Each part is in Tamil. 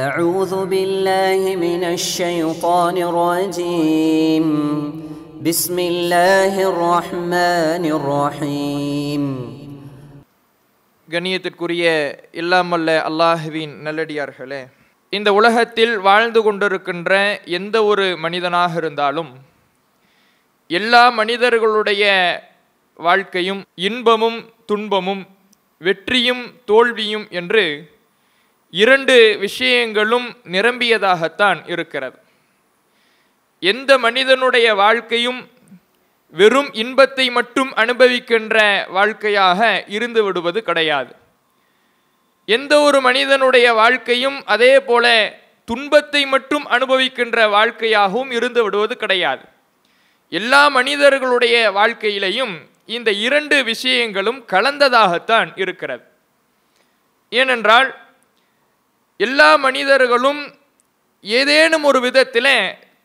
أعوذ بالله من الشيطان الرجيم بسم الله الرحمن الرحيم கண்ணியத்திற்குரிய இல்லாமல்ல அல்லாஹுவின் நல்லடியார்களே இந்த உலகத்தில் வாழ்ந்து கொண்டிருக்கின்ற எந்த ஒரு மனிதனாக இருந்தாலும் எல்லா மனிதர்களுடைய வாழ்க்கையும் இன்பமும் துன்பமும் வெற்றியும் தோல்வியும் என்று இரண்டு விஷயங்களும் நிரம்பியதாகத்தான் இருக்கிறது. எந்த மனிதனுடைய வாழ்க்கையும் வெறும் இன்பத்தை மட்டும் அனுபவிக்கின்ற வாழ்க்கையாக இருந்து விடுவது கிடையாது. எந்த ஒரு மனிதனுடைய வாழ்க்கையும் அதே போல துன்பத்தை மட்டும் அனுபவிக்கின்ற வாழ்க்கையாகவும் இருந்து விடுவது கிடையாது. எல்லா மனிதர்களுடைய வாழ்க்கையிலையும் இந்த இரண்டு விஷயங்களும் கலந்ததாகத்தான் இருக்கிறது. ஏனென்றால் எல்லா மனிதர்களும் ஏதேனும் ஒரு விதத்தில்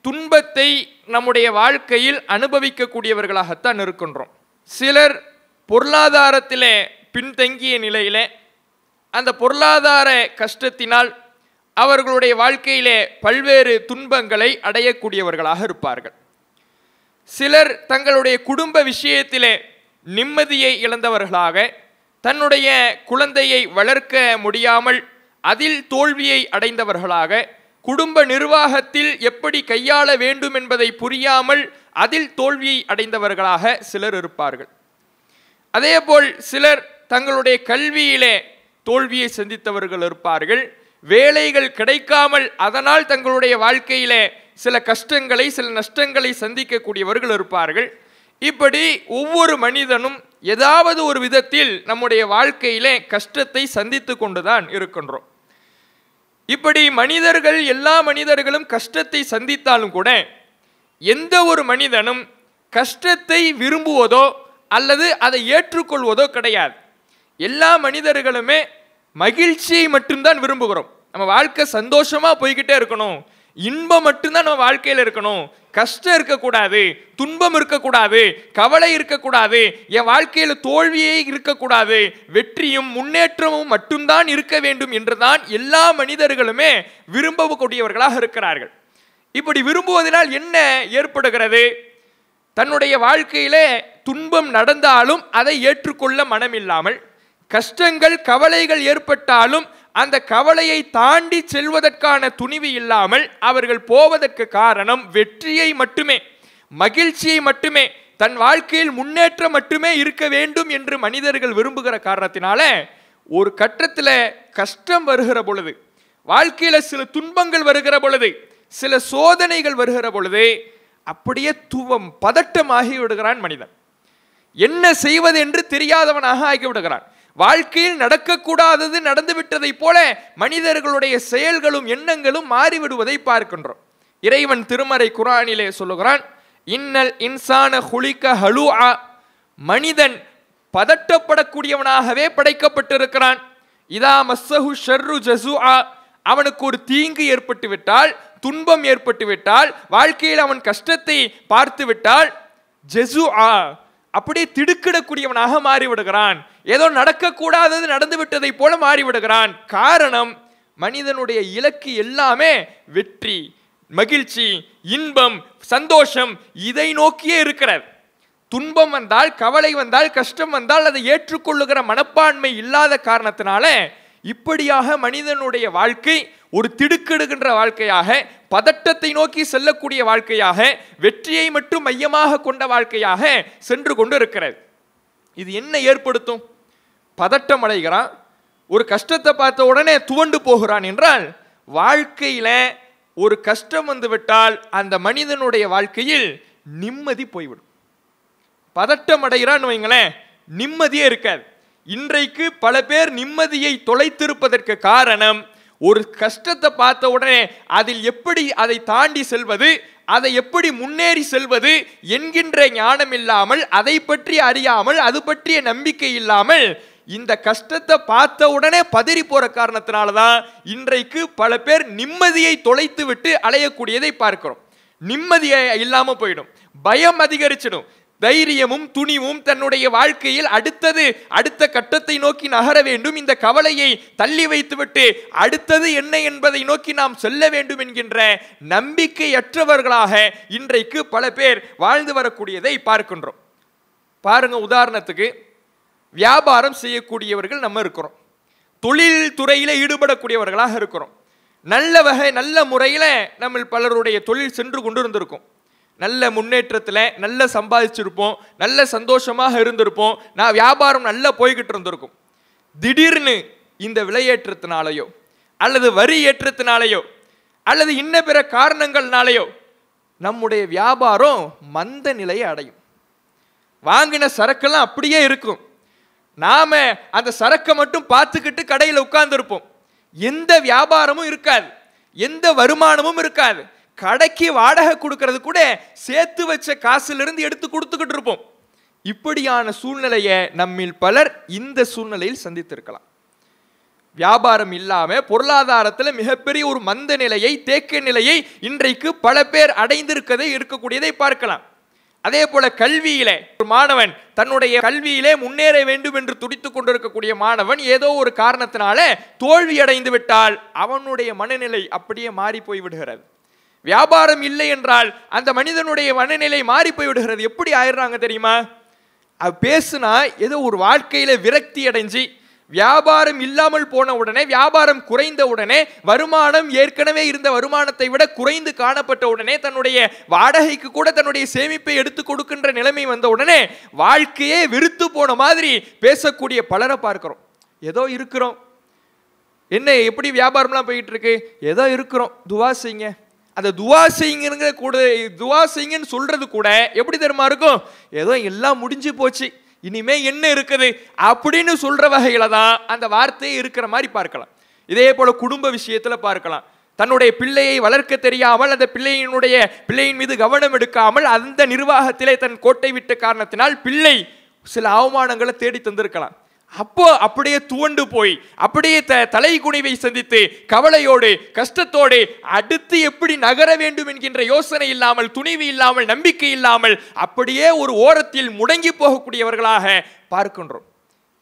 துன்பத்தை நம்முடைய வாழ்க்கையில் அனுபவிக்கக்கூடியவர்களாகத்தான் இருக்கின்றோம். சிலர் பொருளாதாரத்திலே பின்தங்கிய நிலையிலே அந்த பொருளாதார கஷ்டத்தினால் அவர்களுடைய வாழ்க்கையிலே பல்வேறு துன்பங்களை அடையக்கூடியவர்களாக இருப்பார்கள். சிலர் தங்களுடைய குடும்ப விஷயத்திலே நிம்மதியை இழந்தவர்களாக தன்னுடைய குழந்தையை வளர்க்க முடியாமல் அதில் தோல்வியை அடைந்தவர்களாக குடும்ப நிர்வாகத்தில் எப்படி கையாள வேண்டும் என்பதை புரியாமல் அதில் தோல்வியை அடைந்தவர்களாக சிலர் இருப்பார்கள். அதேபோல் சிலர் தங்களுடைய கல்வியிலே தோல்வியை சந்தித்தவர்கள் இருப்பார்கள். வேலைகள் கிடைக்காமல் அதனால் தங்களுடைய வாழ்க்கையிலே சில கஷ்டங்களை சில நஷ்டங்களை சந்திக்கக்கூடியவர்கள் இருப்பார்கள். இப்படி ஒவ்வொரு மனிதனும் ஏதாவது ஒரு விதத்தில் நம்முடைய வாழ்க்கையிலே கஷ்டத்தை சந்தித்து கொண்டுதான் இருக்கின்றோம். இப்படி மனிதர்கள் எல்லா மனிதர்களும் கஷ்டத்தை சந்தித்தாலும் கூட எந்த ஒரு மனிதனும் கஷ்டத்தை விரும்புவதோ அல்லது அதை ஏற்றுக்கொள்வதோ கிடையாது. எல்லா மனிதர்களுமே மகிழ்ச்சியை மட்டும்தான் விரும்புகிறோம். நம்ம வாழ்க்கை சந்தோஷமாக போய்கிட்டே இருக்கணும். இன்பம் மட்டும்தான் நம்ம வாழ்க்கையில் இருக்கணும். கஷ்டம் இருக்கக்கூடாது துன்பம் இருக்கக்கூடாது கவலை இருக்கக்கூடாது என் வாழ்க்கையில் தோல்வியே இருக்கக்கூடாது வெற்றியும் முன்னேற்றமும் மட்டும்தான் இருக்க வேண்டும் என்றுதான் எல்லா மனிதர்களுமே விரும்பக்கூடியவர்களாக இருக்கிறார்கள். இப்படி விரும்புவதனால் என்ன ஏற்படுகிறது? தன்னுடைய வாழ்க்கையிலே துன்பம் நடந்தாலும் அதை ஏற்றுக்கொள்ள மனமில்லாமல் கஷ்டங்கள் கவலைகள் ஏற்பட்டாலும் அந்த கவலையை தாண்டி செல்வதற்கான துணிவு இல்லாமல் அவர்கள் போவதற்கு காரணம் வெற்றியை மட்டுமே மகிழ்ச்சியை மட்டுமே தன் வாழ்க்கையில் முன்னேற்றம் மட்டுமே இருக்க வேண்டும் என்று மனிதர்கள் விரும்புகிற காரணத்தினால ஒரு கட்டத்தில் கஷ்டம் வருகிற பொழுது வாழ்க்கையில் சில துன்பங்கள் வருகிற பொழுது சில சோதனைகள் வருகிற பொழுது அப்படியே துவம் பதட்டமாகி விடுகிறான் மனிதன். என்ன செய்வது என்று தெரியாதவனாக ஆகிவிடுகிறான். வாழ்க்கையில் நடக்கக்கூடாதது நடந்துவிட்டதைப் போல மனிதர்களுடைய செயல்களும் எண்ணங்களும் மாறிவிடுவதை பார்க்கின்றோம். இறைவன் திருமறை குரானிலே சொல்லுகிறான் இன்னல் இன்சான ஹுலிக்க ஹலு மனிதன் பதட்டப்படக்கூடியவனாகவே படைக்கப்பட்டிருக்கிறான். இதா மஸ்ஸஹு ஷர்ரு ஜசு அவனுக்கு ஒரு தீங்கு ஏற்பட்டு விட்டால் துன்பம் ஏற்பட்டு விட்டால் வாழ்க்கையில் அவன் கஷ்டத்தை பார்த்து விட்டால் ஜெசு ஆ அப்படியே திடுக்கிடக்கூடியவனாக மாறிவிடுகிறான். ஏதோ நடக்கக்கூடாதது நடந்து விட்டதை போல மாறிவிடுகிறான். காரணம் மனிதனுடைய இலக்கு எல்லாமே வெற்றி மகிழ்ச்சி இன்பம் சந்தோஷம் இதை நோக்கியே இருக்கிறது. துன்பம் வந்தால் கவலை வந்தால் கஷ்டம் வந்தால் அதை ஏற்றுக்கொள்ளுகிற மனப்பான்மை இல்லாத காரணத்தினால இப்படியாக மனிதனுடைய வாழ்க்கை ஒரு திடுக்கிடுகின்ற வாழ்க்கையாக பதட்டத்தை நோக்கி செல்லக்கூடிய வாழ்க்கையாக வெற்றியை மட்டும் மையமாக கொண்ட வாழ்க்கையாக சென்று கொண்டு இருக்கிறது இது என்ன ஏற்படுத்தும்? பதட்டம் அடைகிறான். ஒரு கஷ்டத்தை பார்த்த உடனே துவண்டு போகிறான் என்றால் வாழ்க்கையில ஒரு கஷ்டம் வந்துவிட்டால் அந்த மனிதனுடைய வாழ்க்கையில் நிம்மதி போய்விடும். பதட்டம் அடைகிறான்னு வைங்களேன் நிம்மதியே இருக்காது. இன்றைக்கு பல பேர் நிம்மதியை தொலைத்திருப்பதற்கு காரணம் ஒரு கஷ்டத்தை பார்த்த உடனே அதில் எப்படி அதை தாண்டி செல்வது அதை எப்படி முன்னேறி செல்வது என்கின்ற ஞானம் இல்லாமல் அதை பற்றி அறியாமல் அது பற்றிய நம்பிக்கை இல்லாமல் இந்த கஷ்டத்தை பார்த்த உடனே பதறி போற காரணத்தினால தான் இன்றைக்கு பல பேர் நிம்மதியை தொலைத்து விட்டு அலையக்கூடியதை பார்க்கிறோம். நிம்மதியை இல்லாமல் போயிடும். பயம் அதிகரிச்சிடும். தைரியமும் துணிவும் தன்னுடைய வாழ்க்கையில் அடுத்தது அடுத்த கட்டத்தை நோக்கி நகர வேண்டும். இந்த கவலையை தள்ளி வைத்துவிட்டு அடுத்தது என்ன என்பதை நோக்கி நாம் செல்ல வேண்டும் என்கின்ற நம்பிக்கையற்றவர்களாக இன்றைக்கு பல பேர் வாழ்ந்து வரக்கூடியதை பார்க்கின்றோம். பாருங்க உதாரணத்துக்கு வியாபாரம் செய்யக்கூடியவர்கள் நம்ம இருக்கிறோம். தொழில் துறையில் ஈடுபடக்கூடியவர்களாக இருக்கிறோம். நல்ல வகை நல்ல முறையில் நம்ம பலருடைய தொழில் சென்று கொண்டு இருந்திருக்கும் நல்ல முன்னேற்றத்தில் நல்ல சம்பாதிச்சிருப்போம் நல்ல சந்தோஷமாக இருந்திருப்போம். நான் வியாபாரம் நல்லா போய்கிட்டு இருந்திருக்கும். திடீர்னு இந்த விலையேற்றத்தினாலேயோ அல்லது வரி ஏற்றத்தினாலேயோ அல்லது இன்ன பிற காரணங்கள்னாலேயோ நம்முடைய வியாபாரம் மந்த நிலையை அடையும். வாங்கின சரக்கெல்லாம் அப்படியே இருக்கும். நாம் அந்த சரக்கை மட்டும் பார்த்துக்கிட்டு கடையில் உட்கார்ந்துருப்போம். எந்த வியாபாரமும் இருக்காது. எந்த வருமானமும் இருக்காது. கடைக்கு வாடகை கொடுக்கறது கூட சேர்த்து வச்ச காசுலேருந்து எடுத்து கொடுத்துக்கிட்டு இருப்போம். இப்படியான சூழ்நிலையை நம்மில் பலர் இந்த சூழ்நிலையில் சந்தித்திருக்கலாம். வியாபாரம் இல்லாமல் பொருளாதாரத்தில் மிகப்பெரிய ஒரு மந்த நிலையை தேக்க நிலையை இன்றைக்கு பல பேர் அடைந்திருக்கதை இருக்கக்கூடியதை பார்க்கலாம். அதே போல கல்வியிலே ஒரு மாணவன் தன்னுடைய கல்வியிலே முன்னேற வேண்டும் என்று துடித்துக் கொண்டிருக்கக்கூடிய மாணவன் ஏதோ ஒரு காரணத்தினால தோல்வி அடைந்து விட்டால் அவனுடைய மனநிலை அப்படியே மாறி போய் விடுகிறது. வியாபாரம் இல்லை என்றால் அந்த மனிதனுடைய மனநிலை மாறி போய் விடுகிறது எப்படி ஆயிடுறாங்க தெரியுமா? அது பேசுனா ஏதோ ஒரு வாழ்க்கையில் விரக்தி அடைஞ்சு வியாபாரம் இல்லாமல் போன உடனே வியாபாரம் குறைந்த உடனே வருமானம் ஏற்கனவே இருந்த வருமானத்தை விட குறைந்து காணப்பட்ட உடனே தன்னுடைய வாடகைக்கு கூட தன்னுடைய சேமிப்பை எடுத்து கொடுக்கின்ற நிலைமை வந்த உடனே வாழ்க்கையே வெறுத்து போன மாதிரி பேசக்கூடிய பலரை பார்க்கிறோம். ஏதோ இருக்கிறோம். என்ன எப்படி வியாபாரம்லாம் போயிட்டு இருக்கு? ஏதோ இருக்கிறோம். துவா செய்யுங்க. அந்த துவா செய்யுங்கிற கூட துவா செய்யுங்கன்னு சொல்கிறது கூட எப்படி தெரியுமா இருக்கும்? ஏதோ எல்லாம் முடிஞ்சு போச்சு இனிமே என்ன இருக்குது? அப்படின்னு சொல்கிற வகையில் தான் அந்த வார்த்தையே இருக்கிற மாதிரி பார்க்கலாம். இதே போல் குடும்ப விஷயத்தில் பார்க்கலாம். தன்னுடைய பிள்ளையை வளர்க்க தெரியாமல் அந்த பிள்ளையினுடைய பிள்ளையின் மீது கவனம் எடுக்காமல் அந்த நிர்வாகத்திலே தன் கோட்டை விட்ட காரணத்தினால் பிள்ளை சில அவமானங்களை தேடி தந்திருக்கலாம். அப்போ அப்படியே துவண்டு போய் அப்படியே த தலை குனிவை சந்தித்து கவலையோடு கஷ்டத்தோடு அடுத்து எப்படி நகர வேண்டும் என்கின்ற யோசனை இல்லாமல் துணிவு இல்லாமல் நம்பிக்கை இல்லாமல் அப்படியே ஒரு ஓரத்தில் முடங்கி போகக்கூடியவர்களாக பார்க்கின்றோம்.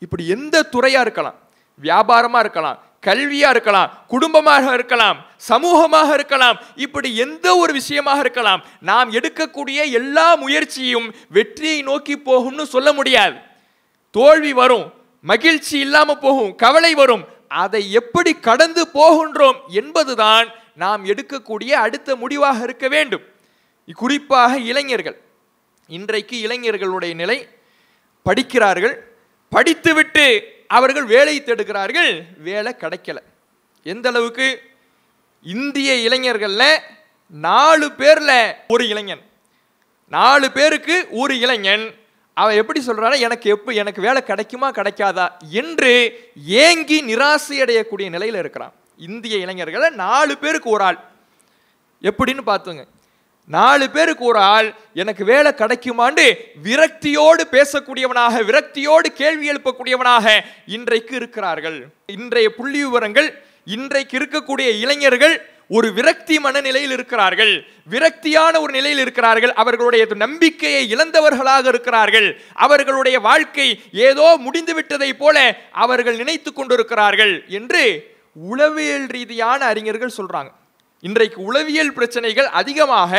இப்படி எந்த துறையாக இருக்கலாம்? வியாபாரமாக இருக்கலாம் கல்வியாக இருக்கலாம் குடும்பமாக இருக்கலாம் சமூகமாக இருக்கலாம் இப்படி எந்த ஒரு விஷயமாக இருக்கலாம் நாம் எடுக்கக்கூடிய எல்லா முயற்சியும் வெற்றியை நோக்கி போகும்னு சொல்ல முடியாது. தோல்வி வரும் மகிழ்ச்சி இல்லாமல் போகும் கவலை வரும். அதை எப்படி கடந்து போகின்றோம் என்பதுதான் நாம் எடுக்கக்கூடிய அடுத்த முடிவாக இருக்க வேண்டும். குறிப்பாக இளைஞர்கள். இன்றைக்கு இளைஞர்களுடைய நிலை படிக்கிறார்கள். படித்துவிட்டு அவர்கள் வேலை தேடுகிறார்கள். வேலை கிடைக்கல. எந்த அளவுக்கு? இந்திய இளைஞர்களில் நாலு பேரில் ஒரு இளைஞன். நாலு பேருக்கு ஒரு இளைஞன். அவன் எப்படி சொல்கிறானா எனக்கு எப்போ எனக்கு வேலை கிடைக்குமா கிடைக்காதா? என்று ஏங்கி நிராசை அடையக்கூடிய இருக்கிறான். இந்திய இளைஞர்களை நாலு பேருக்கு ஒரு ஆள். எப்படின்னு பார்த்துங்க. நாலு பேருக்கு ஒரு ஆள் எனக்கு வேலை கிடைக்குமாண்டு விரக்தியோடு பேசக்கூடியவனாக விரக்தியோடு கேள்வி எழுப்பக்கூடியவனாக இன்றைக்கு இருக்கிறார்கள். இன்றைய புள்ளி விவரங்கள் இன்றைக்கு இருக்கக்கூடிய இளைஞர்கள் ஒரு விரக்தி மனநிலையில் இருக்கிறார்கள். விரக்தியான ஒரு நிலையில் இருக்கிறார்கள். அவர்களுடைய நம்பிக்கையை இழந்தவர்களாக இருக்கிறார்கள். அவர்களுடைய வாழ்க்கை ஏதோ முடிந்துவிட்டதை போல அவர்கள் நினைத்து கொண்டிருக்கிறார்கள் என்று உளவியல் ரீதியான அறிஞர்கள் சொல்றாங்க. இன்றைக்கு உளவியல் பிரச்சனைகள் அதிகமாக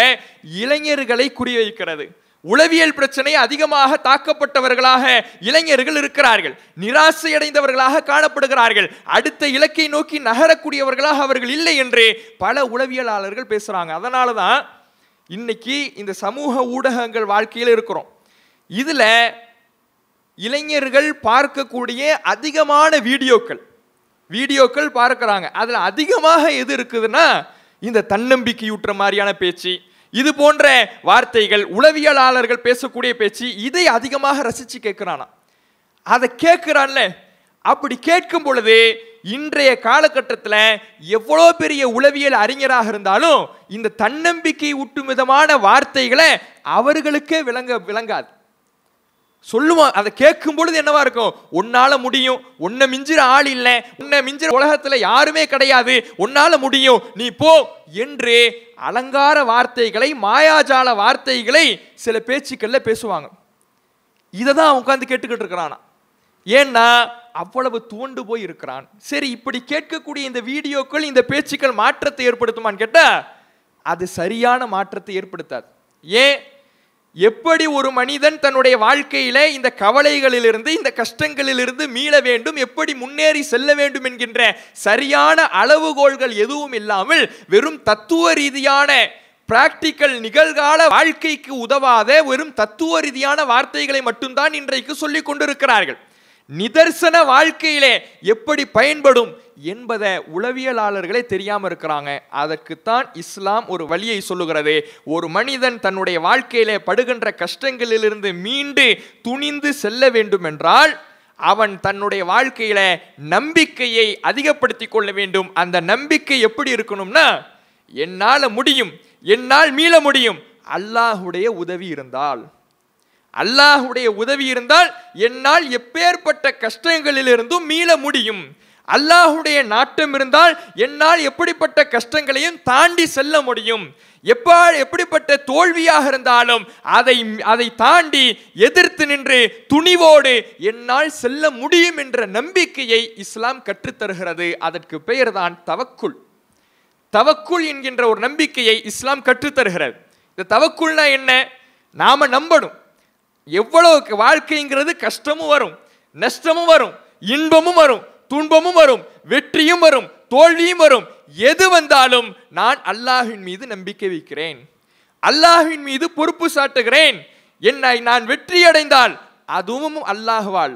இளைஞர்களை குறிவைக்கிறது. உளவியல் பிரச்சனை அதிகமாக தாக்கப்பட்டவர்களாக இளைஞர்கள் இருக்கிறார்கள். நிராசையடைந்தவர்களாக காணப்படுகிறார்கள். அடுத்த இலக்கை நோக்கி நகரக்கூடியவர்களாக அவர்கள் இல்லை என்று பல உளவியலாளர்கள் பேசுகிறாங்க அதனால தான் இன்னைக்கு இந்த சமூக ஊடகங்கள் வாழ்க்கையில் இருக்கிறோம். இதில் இளைஞர்கள் பார்க்கக்கூடிய அதிகமான வீடியோக்கள் வீடியோக்கள் பார்க்குறாங்க. அதில் அதிகமாக எது இருக்குதுன்னா இந்த தன்னம்பிக்கையூட்டுற மாதிரியான பேச்சு இது போன்ற வார்த்தைகள் உளவியலாளர்கள் பேசக்கூடிய பேச்சு இதை அதிகமாக ரசித்து கேட்குறானா அதை கேட்குறான்ல. அப்படி கேட்கும் பொழுது இன்றைய காலகட்டத்தில் எவ்வளோ பெரிய உளவியல் அறிஞராக இருந்தாலும் இந்த தன்னம்பிக்கை ஊட்டும் விதமான வார்த்தைகளை அவர்களுக்கே விளங்க விளங்காது. சொல்லுவான். அதை கேட்கும் பொழுது என்னவா இருக்கும்? உன்னால முடியும். உன்னை மிஞ்சிற ஆள் இல்லை. உன்னை மிஞ்சிற உலகத்துல யாருமே கிடையாது. உன்னால முடியும். நீ போ என்று அலங்கார வார்த்தைகளை மாயாஜால வார்த்தைகளை சில பேச்சுக்கள்ல பேசுவாங்க. இதை தான் உட்காந்து கேட்டுக்கிட்டு இருக்கிறானா. ஏன்னா அவ்வளவு தூண்டு போய் இருக்கிறான். சரி இப்படி கேட்கக்கூடிய இந்த வீடியோக்கள் இந்த பேச்சுக்கள் மாற்றத்தை ஏற்படுத்துமான்னு கேட்டா அது சரியான மாற்றத்தை ஏற்படுத்தாது. ஏன்? எப்படி ஒரு மனிதன் தன்னுடைய வாழ்க்கையில இந்த கவலைகளிலிருந்து இந்த கஷ்டங்களிலிருந்து மீள வேண்டும் எப்படி முன்னேறி செல்ல வேண்டும் என்கின்ற சரியான அளவுகோல்கள் எதுவும் இல்லாமல் வெறும் தத்துவ ரீதியான பிராக்டிக்கல் நிகழ்கால வாழ்க்கைக்கு உதவாத வெறும் தத்துவ ரீதியான வார்த்தைகளை மட்டும்தான் இன்றைக்கு சொல்லிக் கொண்டிருக்கிறார்கள். நிதர்சன வாழ்க்கையிலே எப்படி பயன்படும் என்பதை உளவியலாளர்களே தெரியாமல் இருக்கிறாங்க. அதற்குத்தான் இஸ்லாம் ஒரு வழியை சொல்லுகிறது. ஒரு மனிதன் தன்னுடைய வாழ்க்கையிலே படுகின்ற கஷ்டங்களிலிருந்து மீண்டு துணிந்து செல்ல வேண்டும் என்றால் அவன் தன்னுடைய வாழ்க்கையில நம்பிக்கையை அதிகப்படுத்தி கொள்ள வேண்டும். அந்த நம்பிக்கை எப்படி இருக்கணும்னா என்னால் முடியும் என்னால் மீள முடியும். அல்லாஹுடைய உதவி இருந்தால். அல்லாஹுடைய உதவி இருந்தால் என்னால் எப்பேற்பட்ட கஷ்டங்களிலிருந்தும் மீள முடியும். அல்லாஹுடைய நாட்டம் இருந்தால் என்னால் எப்படிப்பட்ட கஷ்டங்களையும் தாண்டி செல்ல முடியும். எப்பா எப்படிப்பட்ட தோல்வியாக இருந்தாலும் அதை அதை தாண்டி எதிர்த்து நின்று துணிவோடு என்னால் செல்ல முடியும் என்ற நம்பிக்கையை இஸ்லாம் கற்றுத்தருகிறது. அதற்கு பெயர்தான் தவக்குள் தவக்குள் என்கின்ற ஒரு நம்பிக்கையை இஸ்லாம் கற்றுத்தருகிறது. இந்த தவக்குள்னா என்ன? நாம நம்பணும். எவ்வளவு வாழ்க்கைங்கிறது கஷ்டமும் வரும் நஷ்டமும் வரும் இன்பமும் வரும் துன்பமும் வரும் வெற்றியும் வரும் தோல்வியும் வரும். எது வந்தாலும் நான் அல்லாஹின் மீது நம்பிக்கை வைக்கிறேன். அல்லாஹின் மீது பொறுப்பு சாட்டுகிறேன். என்னை நான் வெற்றி அடைந்தால் அதுவும் அல்லாஹ்வால்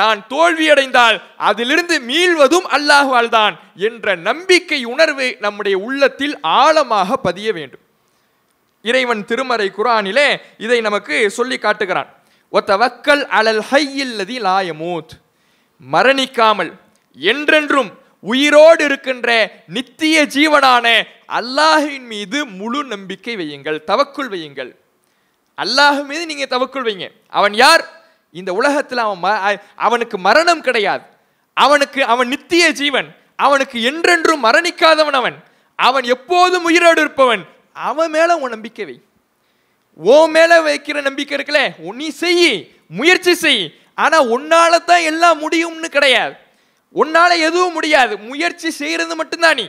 நான் தோல்வி அடைந்தால் அதிலிருந்து மீள்வதும் அல்லாஹ்வால் தான் என்ற நம்பிக்கை உணர்வு நம்முடைய உள்ளத்தில் ஆழமாக பதிய வேண்டும். இறைவன் திருமறை குரானிலே இதை நமக்கு சொல்லி காட்டுகிறான். ஒத்தவக்கல் அலல் ஹையில்லதி லாயமூத் மரணிக்காமல் என்றென்றும் உயிரோடு இருக்கின்ற நித்திய ஜீவனான அல்லாஹின் மீது முழு நம்பிக்கை வையுங்கள் தவக்குள் வையுங்கள். அல்லாஹ் மீது நீங்க தவக்குள் வைங்க. அவன் யார்? இந்த உலகத்தில் அவன் ம- அவனுக்கு மரணம் கிடையாது. அவனுக்கு அவன் நித்திய ஜீவன். அவனுக்கு என்றென்றும் மரணிக்காதவன் அவன். அவன் எப்போதும் உயிரோடு இருப்பவன். அவன் மேலே உன் நம்பிக்கை வை. ஓ மேலே வைக்கிற நம்பிக்கை இருக்குல்ல நீ செய் முயற்சி செய். ஆனால் உன்னால தான் எல்லாம் முடியும்னு கிடையாது. உன்னால எதுவும் முடியாது. முயற்சி செய்கிறது மட்டும்தான் நீ.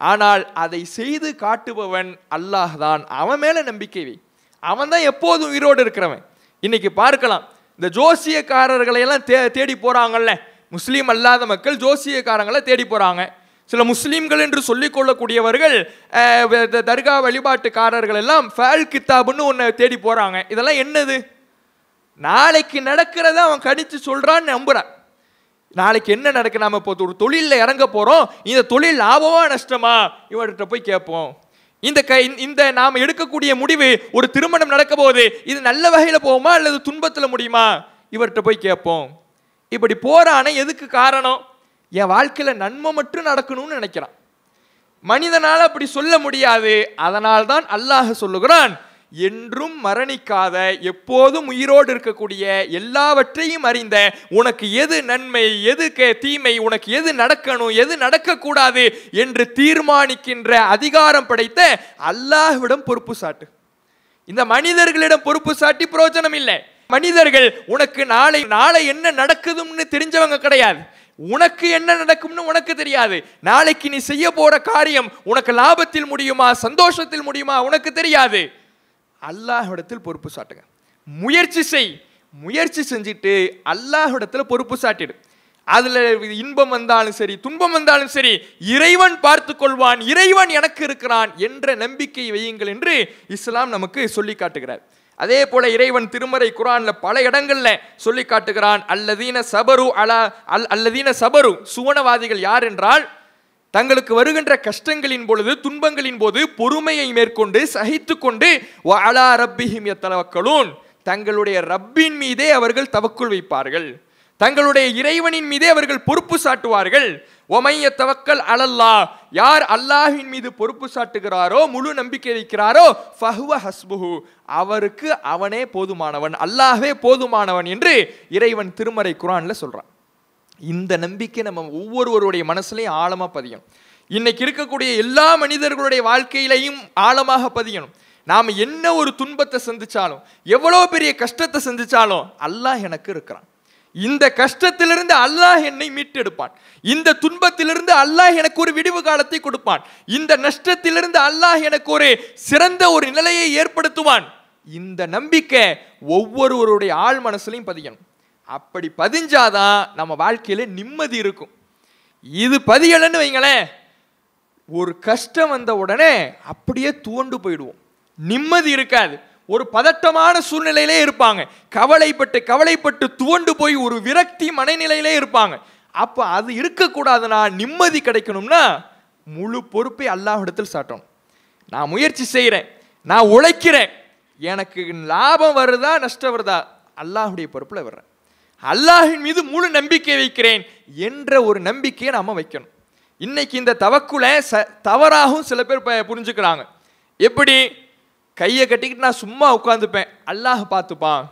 ஆனால் அதை செய்து காட்டுபவன் அல்லாஹ் தான். அவன் மேலே நம்பிக்கை வை. அவன் தான் எப்போதும் உயிரோடு இருக்கிறவன். இன்னைக்கு பார்க்கலாம். இந்த ஜோசியக்காரர்களையெல்லாம் தே தேடி போகிறாங்கல்ல முஸ்லீம் அல்லாத மக்கள் ஜோசியக்காரங்களை தேடி போகிறாங்க சில முஸ்லீம்கள் என்று சொல்லிக்கொள்ளக்கூடியவர்கள் த- தர்கா வழிபாட்டுக்காரர்கள் எல்லாம் ஃபேல் கித்தாப்னு ஒன்று தேடி போகிறாங்க இதெல்லாம் என்னது? நாளைக்கு நடக்கிறத அவன் கணித்து சொல்கிறான்னு நம்புறான். நாளைக்கு என்ன நடக்கு நாம் இப்போ ஒரு தொழிலில் இறங்க போகிறோம் இந்த தொழில் லாபமாக நஷ்டமா? இவர்கிட்ட போய் கேட்போம். இந்த கை இந்த நாம எடுக்கக்கூடிய முடிவு ஒரு திருமணம் நடக்க போகுது இது நல்ல வகையில் போகுமா அல்லது துன்பத்தில் முடியுமா? இவர்கிட்ட போய் கேட்போம். இப்படி போகிறானே எதுக்கு காரணம்? என் வாழ்க்கையில் நன்மை மட்டும் நடக்கணும்னு நினைக்கிறான். மனிதனால் அப்படி சொல்ல முடியாது. அதனால் தான் அல்லாஹ் சொல்லுகிறான் என்றும் மரணிக்காத எப்போதும் உயிரோடு இருக்கக்கூடிய எல்லாவற்றையும் அறிந்த உனக்கு எது நன்மை எது தீமை உனக்கு எது நடக்கணும் எது நடக்கக்கூடாது என்று தீர்மானிக்கின்ற அதிகாரம் படைத்த அல்லாஹ்விடம் பொறுப்பு சாட்டு. இந்த மனிதர்களிடம் பொறுப்பு சாட்டி பிரயோஜனம் இல்லை. மனிதர்கள் உனக்கு நாளை நாளை என்ன நடக்குதுன்னு தெரிஞ்சவங்க கிடையாது. உனக்கு என்ன நடக்கும்னு உனக்கு தெரியாது. நாளைக்கு நீ செய்ய போற காரியம் உனக்கு லாபத்தில் முடியுமா சந்தோஷத்தில் முடியுமா உனக்கு தெரியாது. அல்லாஹிடத்தில் பொறுப்பு சாட்டுங்க. முயற்சி செய். முயற்சி செஞ்சுட்டு அல்லாஹிடத்தில் பொறுப்பு சாட்டிடு. அதில் இன்பம் வந்தாலும் சரி துன்பம் வந்தாலும் சரி இறைவன் பார்த்து கொள்வான் இறைவன் எனக்கு இருக்கிறான் என்ற நம்பிக்கை வையுங்கள் என்று இஸ்லாம் நமக்கு சொல்லி காட்டுகிறார். அதே போல இறைவன் திருமறை குரான்ல பல இடங்கள்ல சொல்லி காட்டுகிறான் அல்லதீன சபரு அலா அல் அல்லதீன சபரு. சுவனவாதிகள் யார் என்றால் தங்களுக்கு வருகின்ற கஷ்டங்களின் பொழுது துன்பங்களின் போது பொறுமையை மேற்கொண்டு சகித்து கொண்டு அலா ரப்பிஹிம் யத்தவக்கலூன் தங்களுடைய ரப்பின் மீதே அவர்கள் தவக்குள் வைப்பார்கள். தங்களுடைய இறைவனின் மீதே அவர்கள் பொறுப்பு சாட்டுவார்கள். ஒமைய தவக்கல் அலல்லா. யார் அல்லாஹின் மீது பொறுப்பு சாட்டுகிறாரோ முழு நம்பிக்கை வைக்கிறாரோ ஃபஹுவ ஹஸ்புஹு. அவருக்கு அவனே போதுமானவன் அல்லாஹே போதுமானவன் என்று இறைவன் திருமறை குரானில் சொல்கிறான் இந்த நம்பிக்கை நம்ம ஒவ்வொருவருடைய மனசுலையும் ஆழமாக பதியணும். இன்னைக்கு இருக்கக்கூடிய எல்லா மனிதர்களுடைய வாழ்க்கையிலையும் ஆழமாக பதியணும். நாம் என்ன ஒரு துன்பத்தை சந்திச்சாலும் எவ்வளோ பெரிய கஷ்டத்தை சந்திச்சாலும் அல்லாஹ் எனக்கு இருக்கிறான். இந்த கஷ்டத்திலிருந்து அல்லாஹ் என்னை மீட்டெடுப்பான். இந்த துன்பத்திலிருந்து அல்லாஹ் எனக்கு ஒரு விடிவு காலத்தை கொடுப்பான். இந்த நஷ்டத்திலிருந்து அல்லாஹ் எனக்கு ஒரு சிறந்த ஒரு நிலையை ஏற்படுத்துவான். இந்த நம்பிக்கை ஒவ்வொருவருடைய ஆள் மனசுலையும் பதியணும். அப்படி பதிஞ்சாதான் நம்ம வாழ்க்கையில நிம்மதி இருக்கும். இது பதியலன்னு வைங்களேன் ஒரு கஷ்டம் வந்த உடனே அப்படியே துவண்டு போயிடுவோம். நிம்மதி இருக்காது. ஒரு பதட்டமான சூழ்நிலையிலே இருப்பாங்க. கவலைப்பட்டு கவலைப்பட்டு துவண்டு போய் ஒரு விரக்தி மனநிலையிலே இருப்பாங்க. அப்போ அது இருக்கக்கூடாதுன்னா நிம்மதி கிடைக்கணும்னா முழு பொறுப்பை அல்லாஹிடத்தில் சாட்டணும். நான் முயற்சி செய்கிறேன் நான் உழைக்கிறேன். எனக்கு லாபம் வருதா நஷ்டம் வருதா? அல்லாஹுடைய பொறுப்பில் வர்றேன். அல்லாஹின் மீது முழு நம்பிக்கை வைக்கிறேன் என்ற ஒரு நம்பிக்கையை நாம் வைக்கணும். இன்னைக்கு இந்த தவக்குல ச தவறாகவும் சில பேர் ப- புரிஞ்சுக்கிறாங்க. எப்படி? கையை கட்டிக்கிட்டு நான் சும்மா உட்காந்துப்பேன் அல்லாஹ் பார்த்துப்பான்.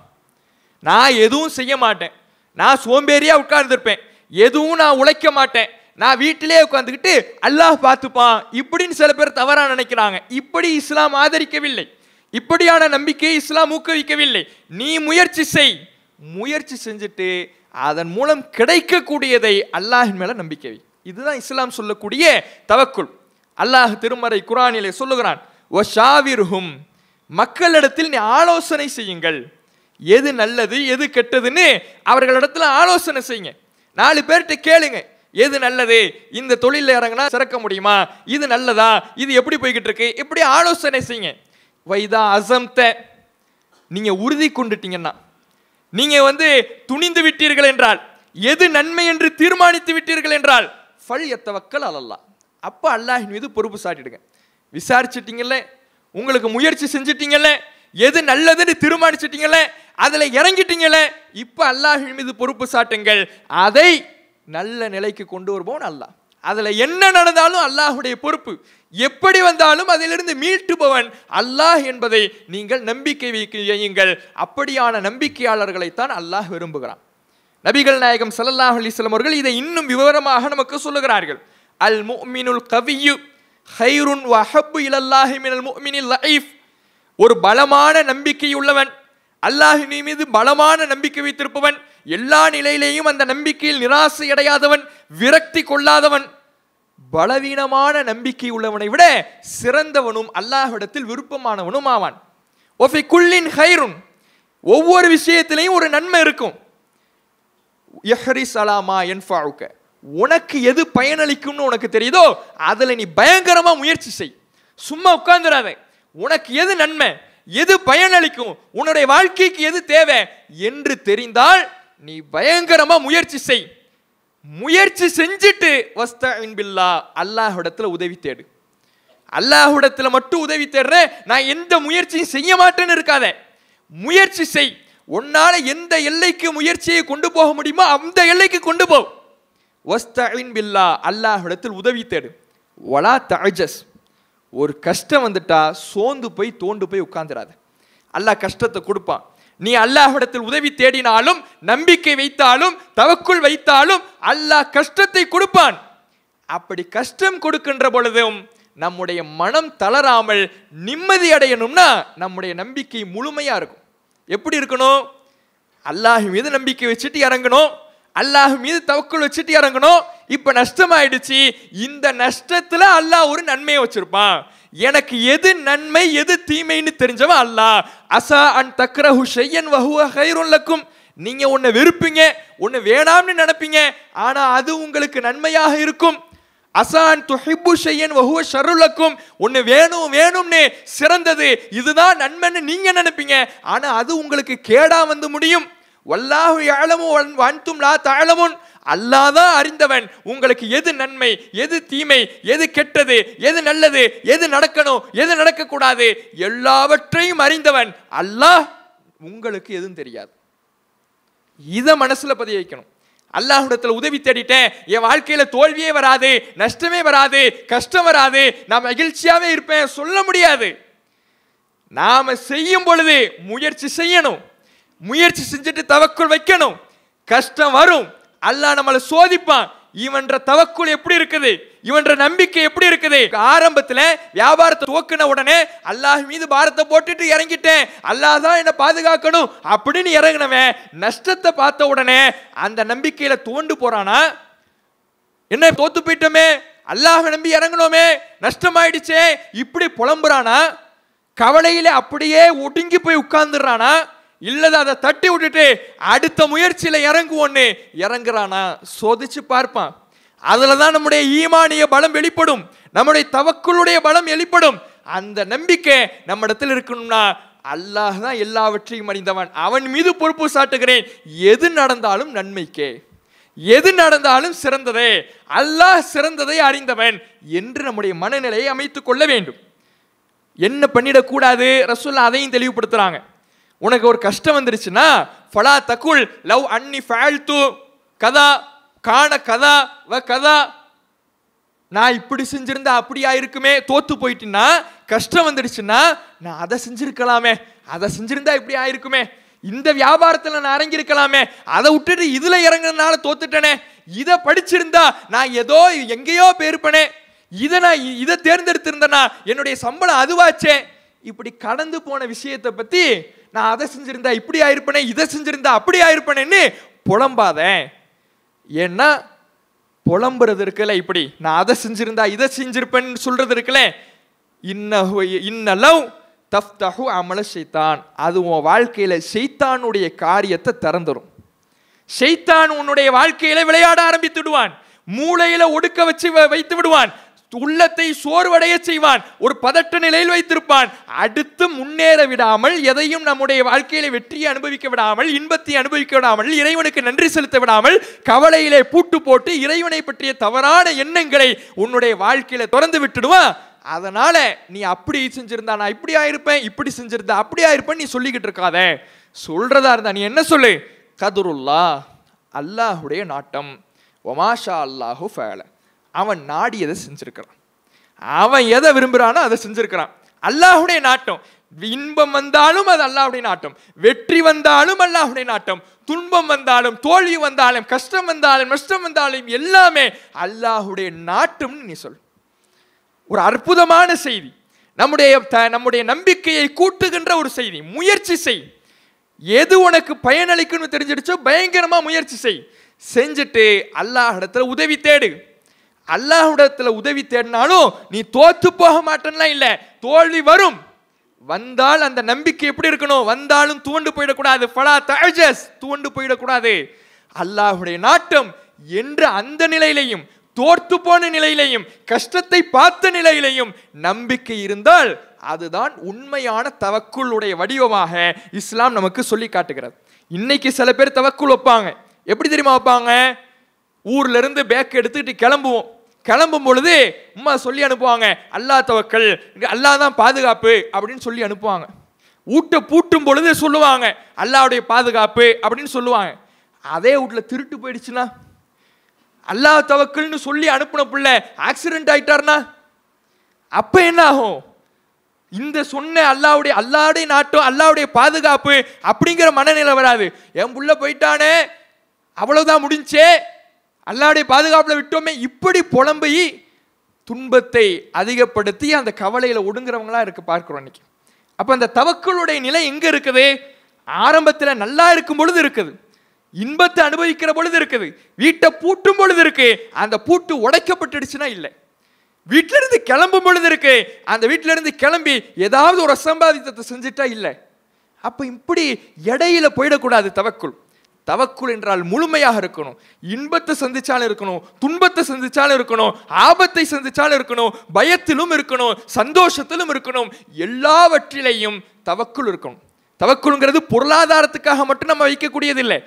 நான் எதுவும் செய்ய மாட்டேன். நான் சோம்பேறியாக உட்கார்ந்துருப்பேன். எதுவும் நான் உழைக்க மாட்டேன். நான் வீட்டிலே உட்காந்துக்கிட்டு அல்லாஹ் பார்த்துப்பான். இப்படின்னு சில பேர் தவறாக நினைக்கிறாங்க. இப்படி இஸ்லாம் ஆதரிக்கவில்லை. இப்படியான நம்பிக்கையை இஸ்லாம் ஊக்குவிக்கவில்லை. நீ முயற்சி செய். முயற்சி செஞ்சுட்டு அதன் மூலம் கிடைக்கக்கூடியதை அல்லாஹின் மேல நம்பிக்கை இதுதான் இஸ்லாம் சொல்லக்கூடிய தவக்குள். அல்லாஹ் திருமறை குரானிலே சொல்லுகிறான் ஒ ஷாவிர்ஹும் மக்களிடத்தில் நீ ஆலோசனை செய்யுங்கள். எது நல்லது எது கெட்டதுன்னு அவர்களிடத்தில் ஆலோசனை செய்யுங்க. நாலு பேர்கிட்ட கேளுங்க. எது நல்லது இந்த தொழிலில் இறங்கினா சிறக்க முடியுமா? இது நல்லதா? இது எப்படி போய்கிட்டு இருக்கு இப்படி ஆலோசனை செய்யுங்க. வைதா அசம்த. நீங்கள் உறுதி கொண்டுட்டீங்கன்னா நீங்கள் வந்து துணிந்து விட்டீர்கள் என்றால் எது நன்மை என்று தீர்மானித்து விட்டீர்கள் என்றால் ஃபல் எத்தவக்கல் அலல்லா. அப்போ அல்லாஹின் மீது பொறுப்பு சாட்டிடுங்க. விசாரிச்சிட்டீங்கல்ல? உங்களுக்கு முயற்சி செஞ்சிட்டீங்கல்ல எது நல்லதுன்னு தீர்மானிச்சிட்டீங்கல்ல அதில் இறங்கிட்டீங்கல்ல இப்போ அல்லாஹின் மீது பொறுப்பு சாட்டுங்கள். அதை நல்ல நிலைக்கு கொண்டு வருவோம் அல்லாஹ். அதில் என்ன நடந்தாலும் அல்லாஹுடைய பொறுப்பு. எப்படி வந்தாலும் அதிலிருந்து மீட்டுபவன் அல்லாஹ் என்பதை நீங்கள் நம்பிக்கை வையுங்கள் அப்படியான நம்பிக்கையாளர்களைத்தான் அல்லாஹ் விரும்புகிறான். நபிகள் நாயகம் சல்லாஹ் அலைஹி அவர்கள் இதை இன்னும் விவரமாக நமக்கு சொல்லுகிறார்கள். அல் முஃமினுல் கவியு ஹைருன் வ அஹப்பு இலல்லாஹி மினல் முஃமினில் லஈஃப் ஒரு பலமான நம்பிக்கை உள்ளவன் அல்லாஹின் மீது பலமான நம்பிக்கை வைத்திருப்பவன் எல்லா நிலையிலேயும் அந்த நம்பிக்கையில் நிராசை அடையாதவன் விரக்தி கொள்ளாதவன். பலவீனமான நம்பிக்கை உள்ளவனை விட சிறந்தவனும் அல்லாஹ்விடத்தில் விருப்பமானவனும் ஆவான். ஒஃபி குல்லின் ஹைருன். ஒவ்வொரு விஷயத்திலையும் ஒரு நன்மை இருக்கும். யஹ்ரிஸ் அலாமா என்ஃபாவுக்க உனக்கு எது பயனளிக்கும்னு உனக்கு தெரியுதோ அதில் நீ பயங்கரமாக முயற்சி செய். சும்மா உட்காந்துடாத உனக்கு எது நன்மை எது பயனளிக்கும் உன்னுடைய வாழ்க்கைக்கு எது தேவை என்று தெரிந்தால் நீ பயங்கரமாக முயற்சி செய். முயற்சி செஞ்சுட்டு வஸ்தஇன் பில்லா அல்லாஹ்விடத்துல உதவி தேடு. அல்லாஹ்விடத்துல மட்டும் உதவி தேடுறேன் நான் எந்த முயற்சியும் செய்ய மாட்டேன்னு இருக்காத. முயற்சி செய். உன்னால் எந்த எல்லைக்கு முயற்சியை கொண்டு போக முடியுமோ அந்த எல்லைக்கு கொண்டு போ. ஒஸ்தஇன் பில்லா அல்லாஹிடத்தில் உதவி தேடு. வலா தஜஸ் ஒரு கஷ்டம் வந்துட்டா சோர்ந்து போய் தோண்டு போய் உட்காந்துடாது அல்லாஹ் கஷ்டத்தை கொடுப்பான். நீ அல்லாஹிடத்தில் உதவி தேடினாலும் நம்பிக்கை வைத்தாலும் தவக்குள் வைத்தாலும் அல்லாஹ் கஷ்டத்தை கொடுப்பான். அப்படி கஷ்டம் கொடுக்கின்ற பொழுதும் நம்முடைய மனம் தளராமல் நிம்மதி அடையணும்னா நம்முடைய நம்பிக்கை முழுமையாக இருக்கும். எப்படி இருக்கணும்? அல்லாஹ் மீது நம்பிக்கை வச்சுட்டு இறங்கணும். அல்லாஹ் மீது தவக்குள் வச்சுட்டு இறங்கணும். இப்போ நஷ்டமாயிடுச்சு. இந்த நஷ்டத்தில் அல்லாஹ் ஒரு நன்மையை வச்சுருப்பான். எனக்கு எது நன்மை எது தீமைன்னு தெரிஞ்சவன் அல்லாஹ். அசா அன் தக்ரஹு ஷையன் வஹுவ ஹைருல்லக்கும் நீங்கள் ஒன்று வெறுப்பீங்க ஒன்று வேணாம்னு நினைப்பீங்க. ஆனால் அது உங்களுக்கு நன்மையாக இருக்கும். அசான் துஹிபு ஷையன் வஹுவ ஷருலக்கும் ஒன்று வேணும் வேணும்னு சிறந்தது. இதுதான் நன்மைன்னு நீங்கள் நினைப்பீங்க. ஆனால் அது உங்களுக்கு கேடாக வந்து முடியும். வல்லாஹு யஅலமு வாழ்த்தும் லா தாழமுன் அல்லாதான் அறிந்தவன். உங்களுக்கு எது நன்மை எது தீமை எது கெட்டது எது நல்லது எது நடக்கணும் எது நடக்கக்கூடாது எல்லாவற்றையும் அறிந்தவன் அல்லாஹ் உங்களுக்கு எதுவும் தெரியாது. இதை மனசில் பதிய வைக்கணும் அல்லாஹ்விடத்துல உதவி தேடிட்டேன். என் வாழ்க்கையில் தோல்வியே வராது நஷ்டமே வராது கஷ்டம் வராது நான் மகிழ்ச்சியாகவே இருப்பேன் சொல்ல முடியாது. நாம் செய்யும் பொழுது முயற்சி செய்யணும். முயற்சி செஞ்சுட்டு தவக்குள் வைக்கணும். கஷ்டம் வரும். அல்லாஹ் நம்மளை சோதிப்பான். இவன்ற தவக்குள் எப்படி இருக்குது? இவன்ற நம்பிக்கை எப்படி இருக்குது? ஆரம்பத்தில் வியாபாரத்தை துவக்கின உடனே அல்லாஹ் மீது பாரத்தை போட்டுட்டு இறங்கிட்டேன். அல்லாஹ் தான் என்னை பாதுகாக்கணும் அப்படின்னு இறங்கினவன் நஷ்டத்தை பார்த்த உடனே அந்த நம்பிக்கையில தோண்டு போறானா? என்ன தோத்து போயிட்டோமே? அல்லாஹ் நம்பி இறங்கணுமே நஷ்டமாயிடுச்சே? இப்படி புலம்புறானா? கவலையில அப்படியே ஒடுங்கி போய் உட்கார்ந்துடுறானா? இல்லத அதை தட்டி விட்டுட்டு அடுத்த முயற்சியில் இறங்குவோன்னு இறங்குறானா? சோதிச்சு பார்ப்பான். அதில் தான் நம்முடைய ஈமானிய பலம் வெளிப்படும். நம்முடைய தவக்குளுடைய பலம் வெளிப்படும். அந்த நம்பிக்கை நம்ம இடத்துல இருக்கணும்னா அல்லாஹ் தான் எல்லாவற்றையும் அறிந்தவன். அவன் மீது பொறுப்பு சாட்டுகிறேன். எது நடந்தாலும் நன்மைக்கே. எது நடந்தாலும் சிறந்ததே. அல்லாஹ் சிறந்ததை அறிந்தவன் என்று நம்முடைய மனநிலையை அமைத்துக் கொள்ள வேண்டும். என்ன பண்ணிடக்கூடாது? ரசூல்லா அதையும் தெளிவுபடுத்துகிறாங்க உனக்கு ஒரு கஷ்டம் வந்துருச்சுன்னா ஃபலா தகுல் லவ் அன்னி ஃபேல்து கதா காண கதா வ கதா. நான் இப்படி செஞ்சிருந்தா அப்படியா இருக்குமே தோத்து போயிட்டுன்னா கஷ்டம் வந்துடுச்சுன்னா நான் அதை செஞ்சிருக்கலாமே அதை செஞ்சிருந்தா இப்படி ஆயிருக்குமே இந்த வியாபாரத்தில் நான் இறங்கியிருக்கலாமே அதை விட்டுட்டு இதில் இறங்குறதுனால தோத்துட்டேனே இதை படிச்சிருந்தா நான் ஏதோ எங்கேயோ போயிருப்பனே இதை நான் இதை தேர்ந்தெடுத்திருந்தேனா என்னுடைய சம்பளம் அதுவாச்சே. இப்படி கடந்து போன விஷயத்தை பற்றி நான் அதை செஞ்சிருந்தா இப்படி ஆயிருப்பேனே இதை செஞ்சுருந்தா அப்படி ஆயிருப்பேனேன்னு புலம்பாதேன். ஏன்னா புலம்புறது இருக்குல்ல இப்படி. நான் அதை செஞ்சுருந்தா இதை செஞ்சிருப்பேன்னு சொல்றது இருக்குல்ல. இன்ன இன்னலவ் தஃப்தஹு அமல செய்தான் அது உன் வாழ்க்கையில் செய்தானுடைய காரியத்தை திறந்துடும் செய்தான் உன்னுடைய வாழ்க்கையில விளையாட ஆரம்பித்து விடுவான். மூளையில ஒடுக்க வச்சு வ- வைத்து விடுவான். உள்ளத்தை சோர்வடைய செய்வான். ஒரு பதட்ட நிலையில் வைத்திருப்பான். அடுத்து முன்னேற விடாமல் எதையும் நம்முடைய வாழ்க்கையில வெற்றியை அனுபவிக்க விடாமல் இன்பத்தை அனுபவிக்க விடாமல் இறைவனுக்கு நன்றி செலுத்த விடாமல் கவலையிலே பூட்டு போட்டு இறைவனை பற்றிய தவறான எண்ணங்களை உன்னுடைய வாழ்க்கையில திறந்து விட்டுடுவான் அதனால நீ அப்படி செஞ்சிருந்தா நான் இப்படி ஆயிருப்பேன் இப்படி செஞ்சிருந்தா அப்படி ஆயிருப்பேன் நீ சொல்லிக்கிட்டு இருக்காத. சொல்றதா இருந்தா நீ என்ன சொல்லு? கதுருல்லா அல்லாஹுடைய நாட்டம். ஒமாஷா அல்லாஹு ஃபேல அவன் நாடியதை செஞ்சுருக்கிறான்? அவன் எதை விரும்புகிறானோ அதை செஞ்சிருக்கிறான். அல்லாஹுடைய நாட்டம். இன்பம் வந்தாலும் அது அல்லாஹுடைய நாட்டம். வெற்றி வந்தாலும் அல்லாஹுடைய நாட்டம். துன்பம் வந்தாலும் தோல்வி வந்தாலும் கஷ்டம் வந்தாலும் நஷ்டம் வந்தாலும் எல்லாமே அல்லாஹுடைய நாட்டம்னு நீ சொல். ஒரு அற்புதமான செய்தி. நம்முடைய த- நம்முடைய நம்பிக்கையை கூட்டுகின்ற ஒரு செய்தி. முயற்சி செய். எது உனக்கு பயனளிக்கும்னு தெரிஞ்சிடுச்சோ பயங்கரமாக முயற்சி செய். செஞ்சுட்டு அல்லாஹ் இடத்துல உதவி தேடு. அல்லாஹுடத்தில் உதவி தேடினாலும் நீ தோத்து போக மாட்டேன்லாம் இல்லை. தோல்வி வரும். வந்தால் அந்த நம்பிக்கை எப்படி இருக்கணும்? வந்தாலும் தூண்டு போயிடக்கூடாது. ஃபலா தஜஸ் தூண்டு போயிடக்கூடாது. அல்லாஹ்வுடைய நாட்டம் என்று அந்த நிலையிலையும் தோற்று போன நிலையிலையும் கஷ்டத்தை பார்த்த நிலையிலையும் நம்பிக்கை இருந்தால் அதுதான் உண்மையான தவக்குளுடைய வடிவமாக இஸ்லாம் நமக்கு சொல்லி காட்டுகிறது. இன்னைக்கு சில பேர் தவக்குள் வைப்பாங்க. எப்படி தெரியுமா வைப்பாங்க? ஊர்ல இருந்து பேக் எடுத்துக்கிட்டு கிளம்புவோம். கிளம்பும் பொழுது உம்மா சொல்லி அனுப்புவாங்க அல்லாஹ் தவக்கல் அல்லாஹ் தான் பாதுகாப்பு அப்படின்னு சொல்லி அனுப்புவாங்க. வீட்டை பூட்டும் பொழுது சொல்லுவாங்க அல்லாவுடைய பாதுகாப்பு அப்படின்னு சொல்லுவாங்க. அதே வீட்ல திருட்டு போயிடுச்சுன்னா அல்லாஹ் தவக்கல்னு சொல்லி அனுப்பின பிள்ளை ஆக்சிடென்ட் ஆகிட்டார்னா அப்போ என்ன ஆகும்? இந்த சொன்ன அல்லாவுடைய அல்லாவுடைய நாட்டம் அல்லாவுடைய பாதுகாப்பு அப்படிங்கிற மனநிலை வராது. என் புள்ள போயிட்டானே அவ்வளோதான் முடிஞ்சே அல்லாவுடைய பாதுகாப்பில் விட்டோமே இப்படி புலம்பி துன்பத்தை அதிகப்படுத்தி அந்த கவலையில் ஒடுங்குறவங்களா இருக்கு பார்க்குறோம் இன்னைக்கு. அப்போ அந்த தவக்களுடைய நிலை எங்க இருக்குது? ஆரம்பத்தில் நல்லா இருக்கும் பொழுது இருக்குது. இன்பத்தை அனுபவிக்கிற பொழுது இருக்குது. வீட்டை பூட்டும் பொழுது இருக்கு. அந்த பூட்டு உடைக்கப்பட்டுடுச்சுன்னா இல்லை. வீட்டிலிருந்து கிளம்பும் பொழுது இருக்கு. அந்த வீட்டிலிருந்து இருந்து கிளம்பி ஏதாவது ஒரு அசம்பாதித்தத்தை செஞ்சுட்டா இல்லை. அப்போ இப்படி இடையில போயிடக்கூடாது தவக்குள். தவக்குள் என்றால் முழுமையாக இருக்கணும். இன்பத்தை சந்திச்சாலும் இருக்கணும் துன்பத்தை சந்திச்சாலும் இருக்கணும் ஆபத்தை சந்திச்சாலும் இருக்கணும் பயத்திலும் இருக்கணும் சந்தோஷத்திலும் இருக்கணும். எல்லாவற்றிலையும் தவக்குள் இருக்கணும். தவக்குளுங்கிறது பொருளாதாரத்துக்காக மட்டும் நம்ம வைக்கக்கூடியதில்லை.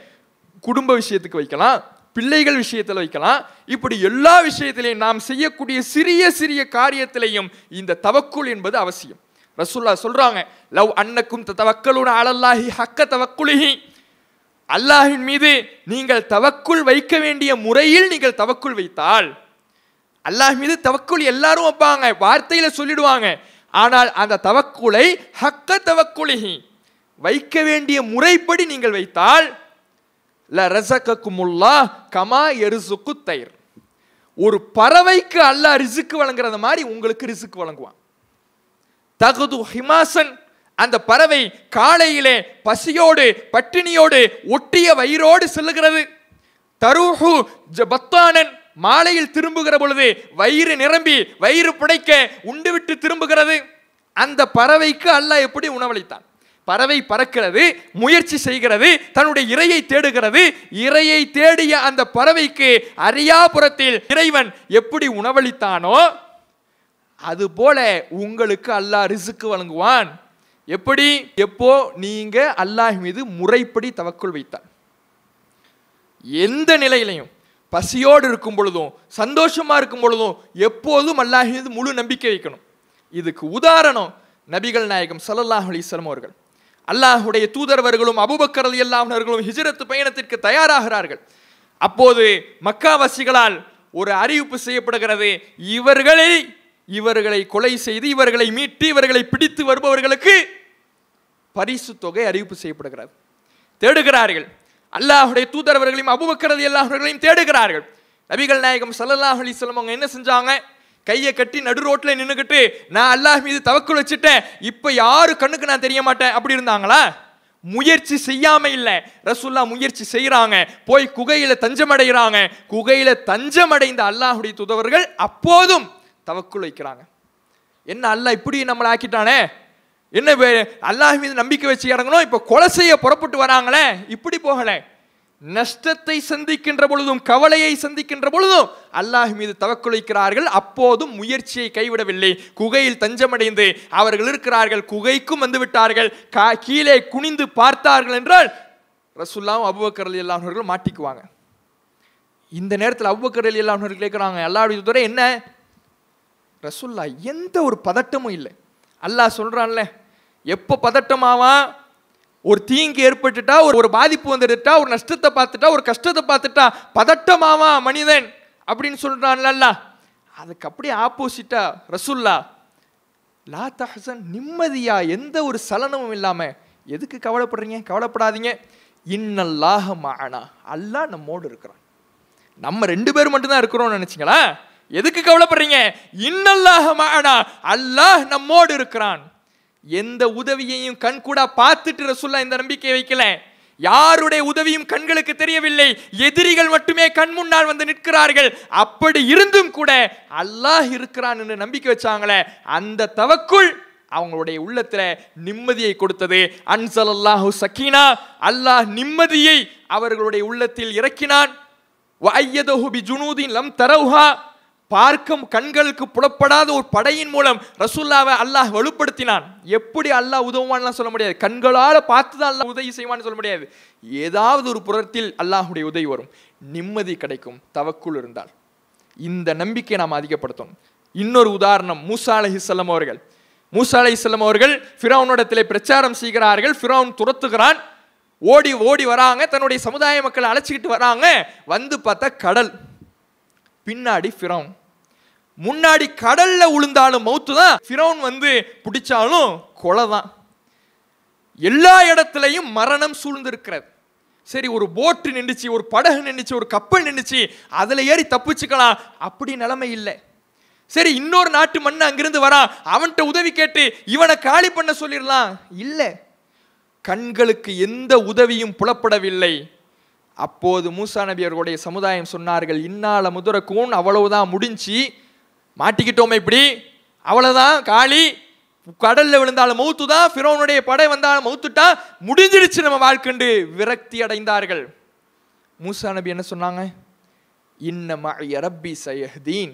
குடும்ப விஷயத்துக்கு வைக்கலாம் பிள்ளைகள் விஷயத்தில் வைக்கலாம். இப்படி எல்லா விஷயத்திலையும் நாம் செய்யக்கூடிய சிறிய சிறிய காரியத்திலையும் இந்த தவக்குள் என்பது அவசியம். ரசுல்லா சொல்றாங்க லவ் அன்னக்கும் தவக்கலுன அலல்லாஹி ஹக்க தவக்குலிஹி. அல்லாஹின் மீது நீங்கள் தவக்குள் வைக்க வேண்டிய முறையில் நீங்கள் தவக்குள் வைத்தால் அல்லாஹ் மீது தவக்குள் எல்லாரும் வைப்பாங்க வார்த்தையில சொல்லிடுவாங்க. ஆனால் அந்த தவக்குலை ஹக்க தவக்குலிஹி வைக்க வேண்டிய முறைப்படி நீங்கள் வைத்தால் ல ரசகக்குமுல்லா கமா எருசுக்கு தயிர். ஒரு பறவைக்கு அல்லாஹ் ரிசுக்கு வழங்குறது மாதிரி உங்களுக்கு ரிசுக்கு வழங்குவான். தகுது ஹிமாசன் அந்த பறவை காலையிலே பசியோடு பட்டினியோடு ஒட்டிய வயிறோடு செல்லுகிறது. தருஹு ஜ- பத்தானன் மாலையில் திரும்புகிற பொழுது வயிறு நிரம்பி வயிறு புடைக்க உண்டுவிட்டு திரும்புகிறது. அந்த பறவைக்கு அல்லாஹ் எப்படி உணவளித்தான்? பறவை பறக்கிறது முயற்சி செய்கிறது தன்னுடைய இரையை தேடுகிறது. இரையை தேடிய அந்த பறவைக்கு அரியாபுரத்தில் இறைவன் எப்படி உணவளித்தானோ அதுபோல உங்களுக்கு அல்லாஹ் ரிசுக்கு வழங்குவான். எப்படி? எப்போ? நீங்க அல்லாஹ் மீது முறைப்படி தவக்குள் வைத்தார். எந்த நிலையிலையும் பசியோடு இருக்கும் பொழுதும் சந்தோஷமா இருக்கும் பொழுதும் எப்போதும் அல்லாஹ் மீது முழு நம்பிக்கை வைக்கணும். இதுக்கு உதாரணம் நபிகள் நாயகம் சல்லல்லாஹ் அலிஸ்லம் அவர்கள். அல்லாஹுடைய தூதரவர்களும் அபுபக்கர் அலி அல்லாஹர்களும் ஹிஜரத்து பயணத்திற்கு தயாராகிறார்கள். அப்போது மக்காவாசிகளால் ஒரு அறிவிப்பு செய்யப்படுகிறது. இவர்களை இவர்களை கொலை செய்து இவர்களை மீட்டு இவர்களை பிடித்து வருபவர்களுக்கு பரிசு தொகை அறிவிப்பு செய்யப்படுகிறது. தேடுகிறார்கள். அல்லாஹுடைய தூதரவர்களையும் அபுபக்கரது எல்லாவர்களையும் தேடுகிறார்கள். நபிகள் நாயகம் சல்லல்லாஹ் அலி வஸல்லம் அவங்க என்ன செஞ்சாங்க? கையை கட்டி நடு ரோட்டில் நின்றுக்கிட்டு நான் அல்லாஹ் மீது தவக்குள் வச்சுட்டேன். இப்போ யாரு கண்ணுக்கு நான் தெரிய மாட்டேன்? அப்படி இருந்தாங்களா? முயற்சி செய்யாம இல்லை. ரசுல்லா முயற்சி செய்கிறாங்க போய் குகையில தஞ்சமடைகிறாங்க குகையில தஞ்சமடைந்த அல்லாஹுடைய தூதவர்கள் அப்போதும் தவக்குள் வைக்கிறாங்க. என்ன அல்லாஹ் இப்படி நம்மளை ஆக்கிட்டானே? என்ன வே- அல்லாஹ் மீது நம்பிக்கை வச்சு இறங்கணும்? இப்போ கொலை செய்ய புறப்பட்டு வராங்களே? இப்படி போகல. நஷ்டத்தை சந்திக்கின்ற பொழுதும் கவலையை சந்திக்கின்ற பொழுதும் அல்லாஹ் மீது தவக்குழைக்கிறார்கள் அப்போதும் முயற்சியை கைவிடவில்லை. குகையில் தஞ்சமடைந்து அவர்கள் இருக்கிறார்கள். குகைக்கும் வந்து விட்டார்கள். கா- கீழே குனிந்து பார்த்தார்கள் என்றால் ரசுல்லாவும் அபுபக்கர் அலி அல்லாஹர்கள் மாட்டிக்குவாங்க. இந்த நேரத்தில் அபுபக்கர் அலி அல்லாஹர்கள் கேட்குறாங்க அல்லாஹ்வுடைய துறை என்ன? ரசுல்லா எந்த ஒரு பதட்டமும் இல்லை. அல்லாஹ் சொல்கிறான்ல எப்போ பதட்டமாவா? ஒரு தீங்கு ஏற்பட்டுட்டா ஒரு ஒரு பாதிப்பு வந்துடுட்டா ஒரு நஷ்டத்தை பார்த்துட்டா ஒரு கஷ்டத்தை பார்த்துட்டா பதட்டமாவா மனிதன்? அப்படின்னு சொல்கிறான்ல அல்லாஹ். அதுக்கு அப்படியே ஆப்போசிட்டா ரசுல்லா லா தஹசன் நிம்மதியா எந்த ஒரு சலனமும் இல்லாமல் எதுக்கு கவலைப்படுறீங்க? கவலைப்படாதீங்க. இன்னல்லாஹ மானா அல்லாஹ் நம்மோடு இருக்கிறான். நம்ம ரெண்டு பேரும் மட்டும்தான் இருக்கிறோம்னு நினச்சிங்களா? எதுக்கு கவலைப்படுறீங்க? இன்னல்லாக மஅனா அல்லாஹ் நம்மோடு இருக்கிறான். எந்த உதவியையும் கண் கூட பார்த்துட்டு ரசுல்லா இந்த நம்பிக்கையை வைக்கல. யாருடைய உதவியும் கண்களுக்கு தெரியவில்லை. எதிரிகள் மட்டுமே கண் முன்னால் வந்து நிற்கிறார்கள். அப்படி இருந்தும் கூட அல்லாஹ் இருக்கிறான் என்று நம்பிக்கை வச்சாங்களே அந்த தவக்குள் அவங்களுடைய உள்ளத்துல நிம்மதியை கொடுத்தது. அன்சலல்லாஹு சக்கீனா அல்லாஹ் நிம்மதியை அவர்களுடைய உள்ளத்தில் இறக்கினான். வஅய்யதஹு லம் தரவுஹா பார்க்கும் கண்களுக்கு புலப்படாத ஒரு படையின் மூலம் ரசூல்லாவை அல்லாஹ் வலுப்படுத்தினான். எப்படி அல்லாஹ் உதவுவான்லாம் சொல்ல முடியாது. கண்களால் பார்த்து தான் அல்லாஹ் உதவி செய்வான்னு சொல்ல முடியாது. ஏதாவது ஒரு புறத்தில் அல்லாஹுடைய உதவி வரும். நிம்மதி கிடைக்கும். தவக்குள் இருந்தால். இந்த நம்பிக்கையை நாம் அதிகப்படுத்தணும். இன்னொரு உதாரணம் மூசா அலஹிசல்லம் அவர்கள். மூசா அலஹிசல்லம் அவர்கள் ஃபிரௌனிடத்திலே பிரச்சாரம் செய்கிறார்கள். ஃபிரௌன் துரத்துகிறான். ஓடி ஓடி வராங்க. தன்னுடைய சமுதாய மக்களை அழைச்சிக்கிட்டு வராங்க. வந்து பார்த்தா கடல். பின்னாடி ஃபிரௌன். முன்னாடி கடல்ல உளுந்தாலும் மௌத்து தான் ஃபிரௌன் வந்து பிடிச்சாலும் கொலை தான். எல்லா இடத்துலையும் மரணம் சூழ்ந்திருக்கிறது. சரி ஒரு போட்டு நின்றுச்சு ஒரு படகு நின்றுச்சு ஒரு கப்பல் நின்றுச்சு அதில் ஏறி தப்பிச்சுக்கலாம் அப்படி நிலைமை இல்லை. சரி இன்னொரு நாட்டு மண்ணு அங்கிருந்து வரான் அவன்கிட்ட உதவி கேட்டு இவனை காலி பண்ண சொல்லிடலாம். இல்லை. கண்களுக்கு எந்த உதவியும் புலப்படவில்லை. அப்போது மூசா நபி அவர்களுடைய சமுதாயம் சொன்னார்கள் இன்னால முதரக்கூன் அவ்வளவுதான் முடிஞ்சு மாட்டிக்கிட்டோமே இப்படி? அவ்வளோதான் காளி. கடலில் விழுந்தாலும் மௌத்து தான் ஃபிரோனுடைய படை வந்தாலும் மௌத்துட்டா முடிஞ்சிடுச்சு நம்ம வாழ்க்கண்டு விரக்தி அடைந்தார்கள். மூசா நபி என்ன சொன்னாங்க? இன்ன ரப்பி சயஹ்தீன்.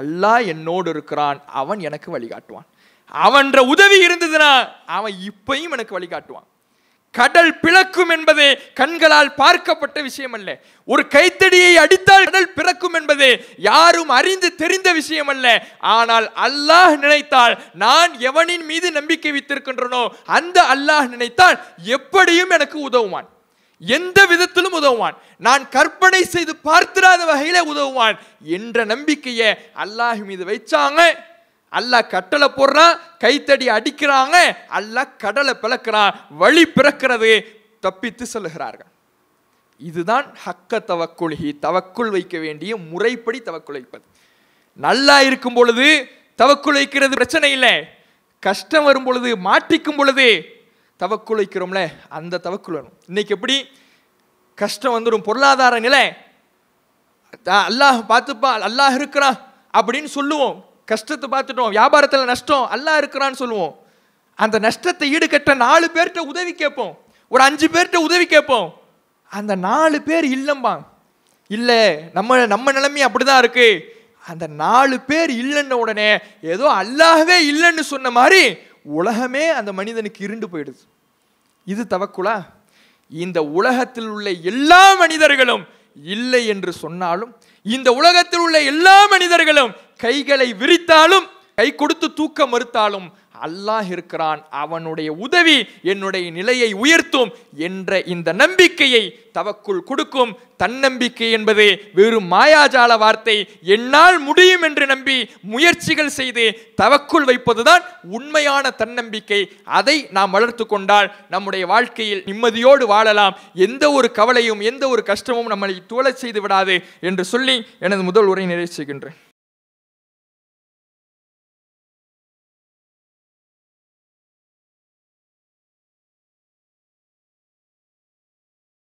அல்லாஹ் என்னோடு இருக்கிறான். அவன் எனக்கு வழிகாட்டுவான். அவன்ற உதவி இருந்ததுன்னா அவன் இப்பையும் எனக்கு வழிகாட்டுவான். கடல் பிளக்கும் என்பது கண்களால் பார்க்கப்பட்ட விஷயம் அல்ல. ஒரு கைத்தடியை அடித்தால் கடல் என்பது யாரும் அறிந்து தெரிந்த விஷயம் அல்ல ஆனால் அல்லாஹ் நினைத்தால் நான் எவனின் மீது நம்பிக்கை வைத்திருக்கின்றனோ அந்த அல்லாஹ் நினைத்தால் எப்படியும் எனக்கு உதவுவான். எந்த விதத்திலும் உதவுவான். நான் கற்பனை செய்து பார்த்திராத வகையில உதவுவான் என்ற நம்பிக்கையை அல்லாஹ் மீது வைச்சாங்க. அல்லாஹ் கட்டளை போடுறான் கைத்தடி அடிக்கிறாங்க. அல்லாஹ் கடலை பிளக்கிறான் வழி பிறக்கிறது தப்பித்து செல்லுகிறார்கள். இதுதான் ஹக்க தவக்குல்ஹி தவக்குள் வைக்க வேண்டிய முறைப்படி தவக்குள் வைப்பது. நல்லா இருக்கும் பொழுது தவக்குள் வைக்கிறது பிரச்சனை இல்லை. கஷ்டம் வரும் பொழுது மாட்டிக்கும் பொழுது தவக்குள் வைக்கிறோம்ல அந்த தவக்குள் வரும். இன்னைக்கு எப்படி? கஷ்டம் வந்துடும் பொருளாதார நிலை. அல்லாஹ் பார்த்துப்பா அல்லாஹ் இருக்கிறான் அப்படின்னு சொல்லுவோம். கஷ்டத்தை பார்த்துட்டோம் வியாபாரத்தில் நஷ்டம் அல்லாஹ் இருக்கிறான்னு சொல்லுவோம். அந்த நஷ்டத்தை ஈடுகட்ட நாலு பேர்கிட்ட உதவி கேட்போம். ஒரு அஞ்சு பேர்கிட்ட உதவி கேட்போம். அந்த நாலு பேர் இல்லம்பா இல்லை நம்ம நம்ம நிலைமை அப்படிதான் இருக்குது அந்த நாலு பேர் இல்லைன்ன உடனே ஏதோ அல்லாகவே இல்லைன்னு சொன்ன மாதிரி உலகமே அந்த மனிதனுக்கு இருண்டு போயிடுது. இது தவக்குலா? இந்த உலகத்தில் உள்ள எல்லா மனிதர்களும் இல்லை என்று சொன்னாலும் இந்த உலகத்தில் உள்ள எல்லா மனிதர்களும் கைகளை விரித்தாலும் கை கொடுத்து தூக்க மறுத்தாலும் அல்லாஹ் இருக்கிறான் அவனுடைய உதவி என்னுடைய நிலையை உயர்த்தும் என்ற இந்த நம்பிக்கையை தவக்குள் கொடுக்கும். தன்னம்பிக்கை என்பது வெறும் மாயாஜால வார்த்தை. என்னால் முடியும் என்று நம்பி முயற்சிகள் செய்து தவக்குள் வைப்பதுதான் உண்மையான தன்னம்பிக்கை. அதை நாம் வளர்த்து கொண்டால் நம்முடைய வாழ்க்கையில் நிம்மதியோடு வாழலாம். எந்த ஒரு கவலையும் எந்த ஒரு கஷ்டமும் நம்மளை தோழச் செய்து விடாது என்று சொல்லி எனது முதல் உரை நிறைவு செய்கின்றேன்.